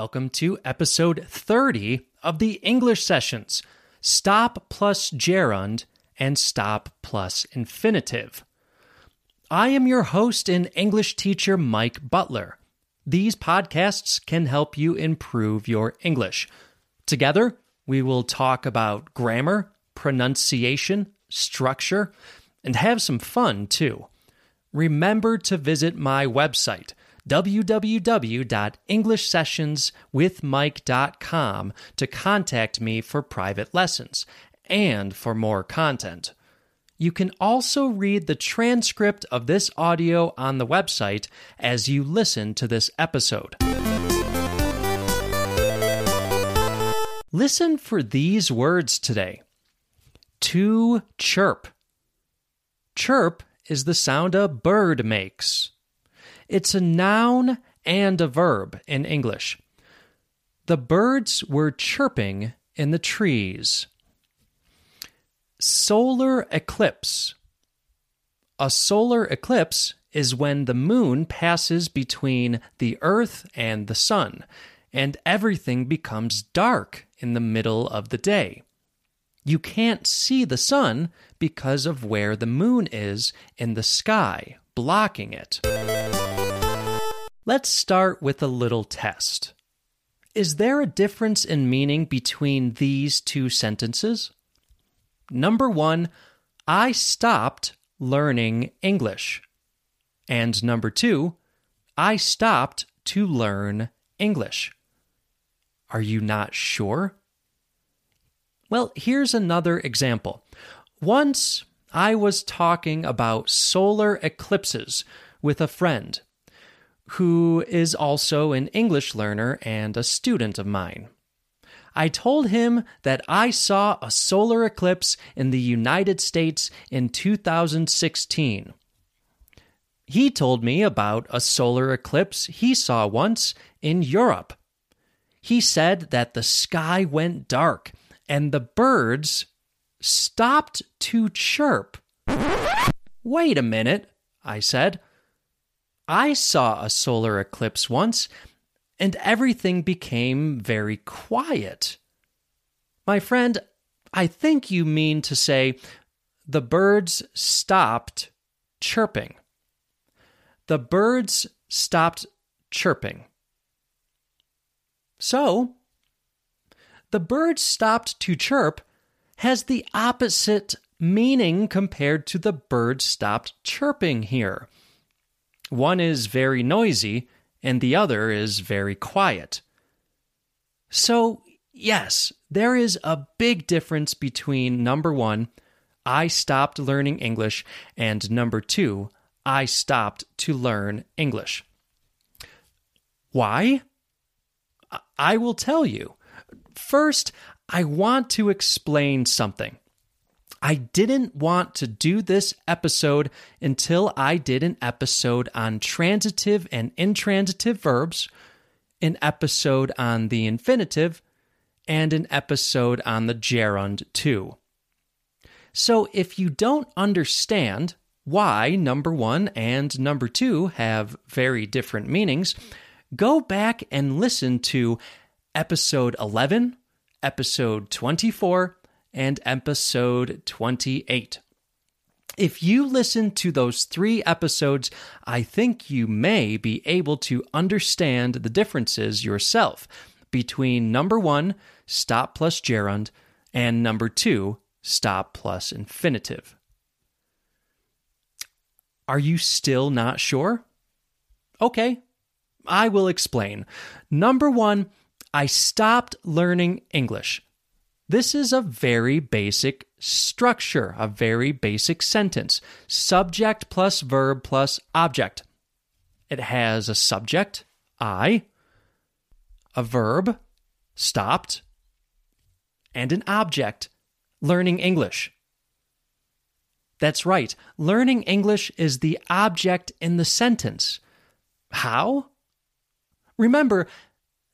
Welcome to episode 30 of the English sessions Stop plus gerund and Stop plus infinitive. I am your host and English teacher, Mike Butler. These podcasts can help you improve your English. Together, we will talk about grammar, pronunciation, structure, and have some fun too. Remember to visit my website www.englishsessionswithmike.com to contact me for private lessons and for more content. You can also read the transcript of this audio on the website as you listen to this episode. Listen for these words today to chirp. Chirp is the sound a bird makes. It's a noun and a verb in English. The birds were chirping in the trees. Solar eclipse. A solar eclipse is when the moon passes between the earth and the sun, and everything becomes dark in the middle of the day. You can't see the sun because of where the moon is in the sky, blocking it. Let's start with a little test. Is there a difference in meaning between these two sentences? Number one, I stopped learning English. And number two, I stopped to learn English. Are you not sure? Well, here's another example. Once I was talking about solar eclipses with a friend who is also an English learner and a student of mine. I told him that I saw a solar eclipse in the United States in 2016. He told me about a solar eclipse he saw once in Europe. He said that the sky went dark and the birds stopped to chirp. Wait a minute, I said. I saw a solar eclipse once, and everything became very quiet. My friend, I think you mean to say the birds stopped chirping. The birds stopped chirping. So, the birds stopped to chirp has the opposite meaning compared to the birds stopped chirping here. One is very noisy, and the other is very quiet. So, yes, there is a big difference between number one, I stopped learning English, and number two, I stopped to learn English. Why? I will tell you. First, I want to explain something. I didn't want to do this episode until I did an episode on transitive and intransitive verbs, an episode on the infinitive, and an episode on the gerund too. So if you don't understand why number one and number two have very different meanings, go back and listen to episode 11, episode 24, and episode 28. If you listen to those three episodes, I think you may be able to understand the differences yourself between number one, stop plus gerund, and number two, stop plus infinitive. Are you still not sure? Okay, I will explain. Number one, I stopped learning English. This is a very basic structure, a very basic sentence subject plus verb plus object. It has a subject, I, a verb, stopped, and an object, learning English. That's right, learning English is the object in the sentence. How? Remember,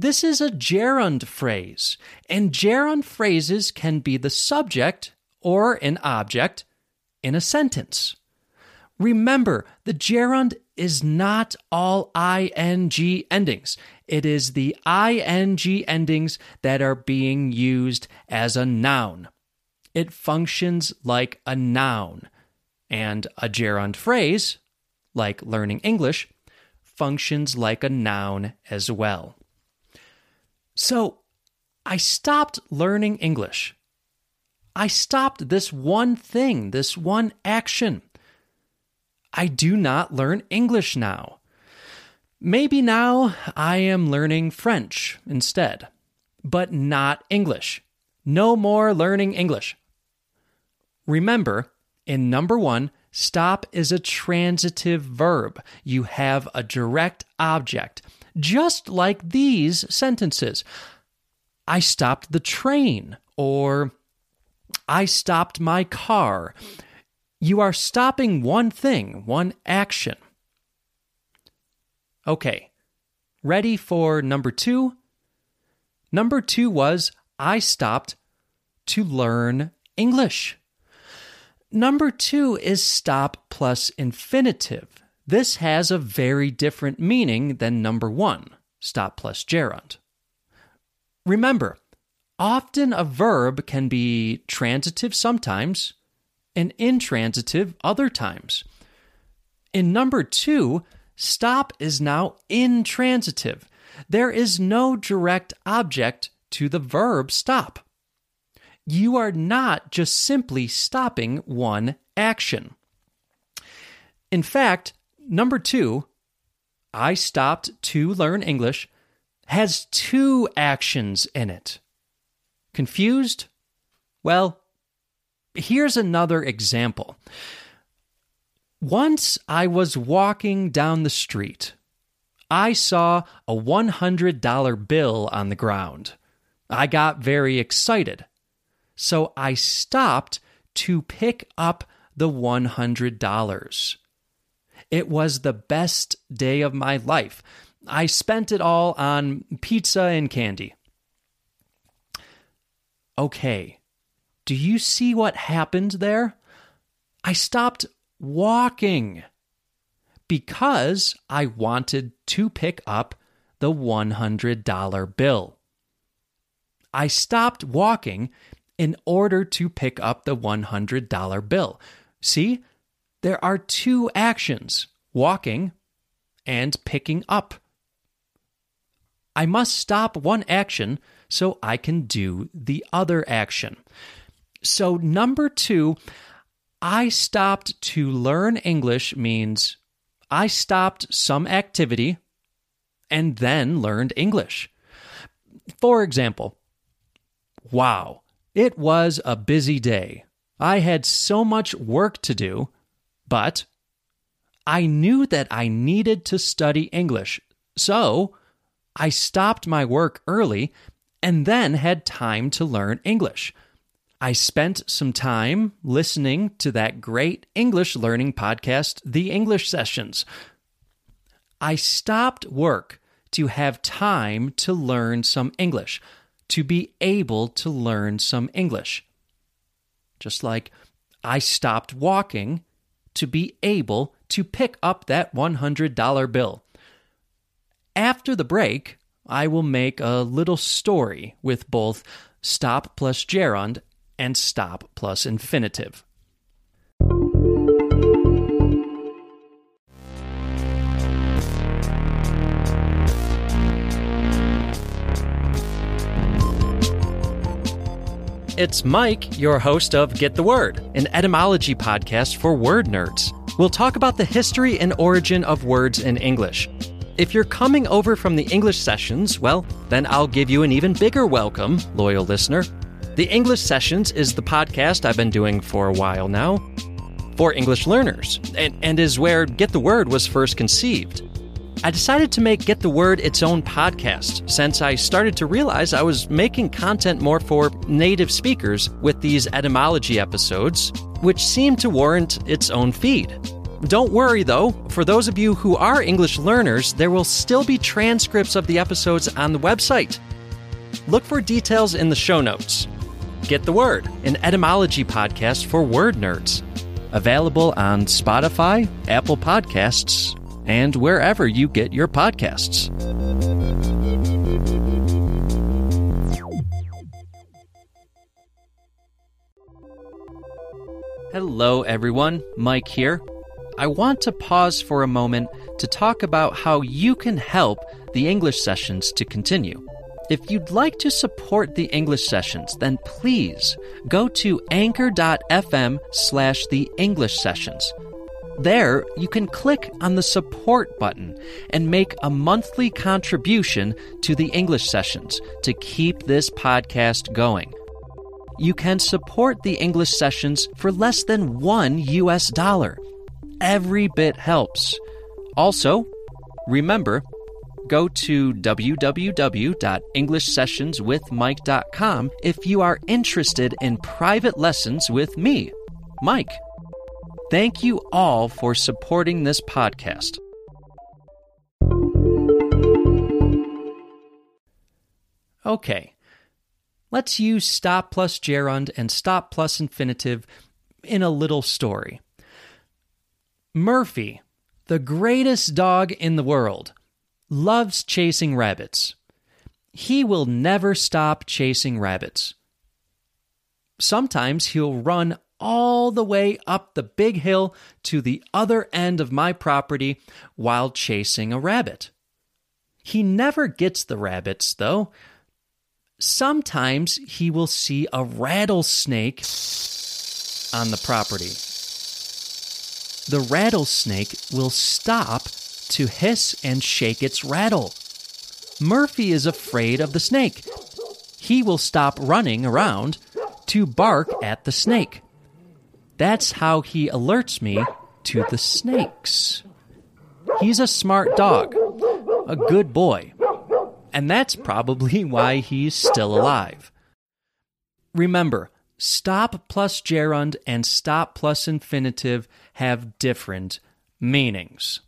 this is a gerund phrase, and gerund phrases can be the subject or an object in a sentence. Remember, the gerund is not all ing endings. It is the ing endings that are being used as a noun. It functions like a noun. And a gerund phrase, like learning English, functions like a noun as well. So, I stopped learning English. I stopped this one thing, this one action. I do not learn English now. Maybe now I am learning French instead, but not English. No more learning English. Remember, in number one, stop is a transitive verb. You have a direct object, just like these sentences. I stopped the train, or I stopped my car. You are stopping one thing, one action. Okay, ready for number two? Number two was I stopped to learn English. Number two is stop plus infinitive. This has a very different meaning than number one, stop plus gerund. Remember, often a verb can be transitive sometimes and intransitive other times. In number two, stop is now intransitive. There is no direct object to the verb stop. You are not just simply stopping one action. In fact, number two, I stopped to learn English, has two actions in it. Confused? Well, here's another example. Once I was walking down the street. I saw a $100 bill on the ground. I got very excited. So I stopped to pick up the $100. It was the best day of my life. I spent it all on pizza and candy. Okay, do you see what happened there? I stopped walking because I wanted to pick up the $100 bill. I stopped walking in order to pick up the $100 bill. See, there are two actions walking and picking up. I must stop one action so I can do the other action. So, number two, I stopped to learn English means I stopped some activity and then learned English. For example, wow, it was a busy day. I had so much work to do, but I knew that I needed to study English. So I stopped my work early and then had time to learn English. I spent some time listening to that great English learning podcast, The English Sessions. I stopped work to have time to learn some English, to be able to learn some English. Just like I stopped walking to be able to pick up that $100 bill. After the break, I will make a little story with both stop plus gerund and stop plus infinitive. It's Mike, your host of Get the Word, an etymology podcast for word nerds. We'll talk about the history and origin of words in English. If you're coming over from the English sessions, well, then I'll give you an even bigger welcome, loyal listener. The English Sessions is the podcast I've been doing for a while now for English learners, and, and is where Get the Word was first conceived. I decided to make Get the Word its own podcast since I started to realize I was making content more for native speakers with these etymology episodes, which seemed to warrant its own feed. Don't worry though, for those of you who are English learners, there will still be transcripts of the episodes on the website. Look for details in the show notes. Get the Word, an etymology podcast for word nerds. Available on Spotify, Apple Podcasts, and wherever you get your podcasts. Hello, everyone. Mike here. I want to pause for a moment to talk about how you can help the English sessions to continue. If you'd like to support the English sessions, then please go to anchor.fm slash the English sessions. There, you can click on the support button and make a monthly contribution to the English sessions to keep this podcast going. You can support the English sessions for less than one US dollar. Every bit helps. Also, remember, go to www.englishsessionswithmike.com if you are interested in private lessons with me, Mike. Thank you all for supporting this podcast. Okay, let's use stop plus gerund and stop plus infinitive in a little story. Murphy, the greatest dog in the world, loves chasing rabbits. He will never stop chasing rabbits. Sometimes he'll run all the way up the big hill to the other end of my property while chasing a rabbit. He never gets the rabbits, though. Sometimes he will see a rattlesnake on the property. The rattlesnake will stop to hiss and shake its rattle. Murphy is afraid of the snake. He will stop running around to bark at the snake. That's how he alerts me to the snakes. He's a smart dog, a good boy, and that's probably why he's still alive. Remember, stop plus gerund and stop plus infinitive have different meanings.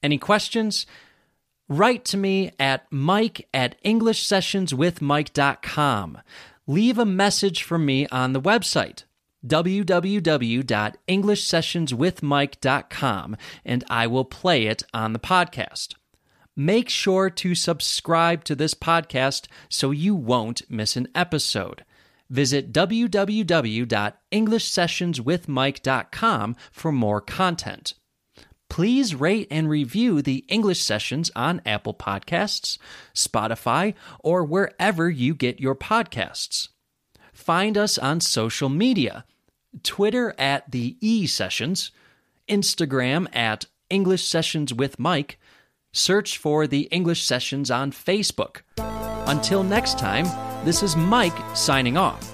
Any questions? Write to me at mike at englishsessionswithmike.com leave a message for me on the website www.englishsessionswithmike.com and I will play it on the podcast. Make sure to subscribe to this podcast so you won't miss an episode. Visit www.englishsessionswithmike.com for more content please rate and review the English sessions on Apple Podcasts, Spotify, or wherever you get your podcasts. Find us on social media Twitter at the E Sessions, Instagram at English Sessions with Mike. Search for the English Sessions on Facebook. Until next time, this is Mike signing off.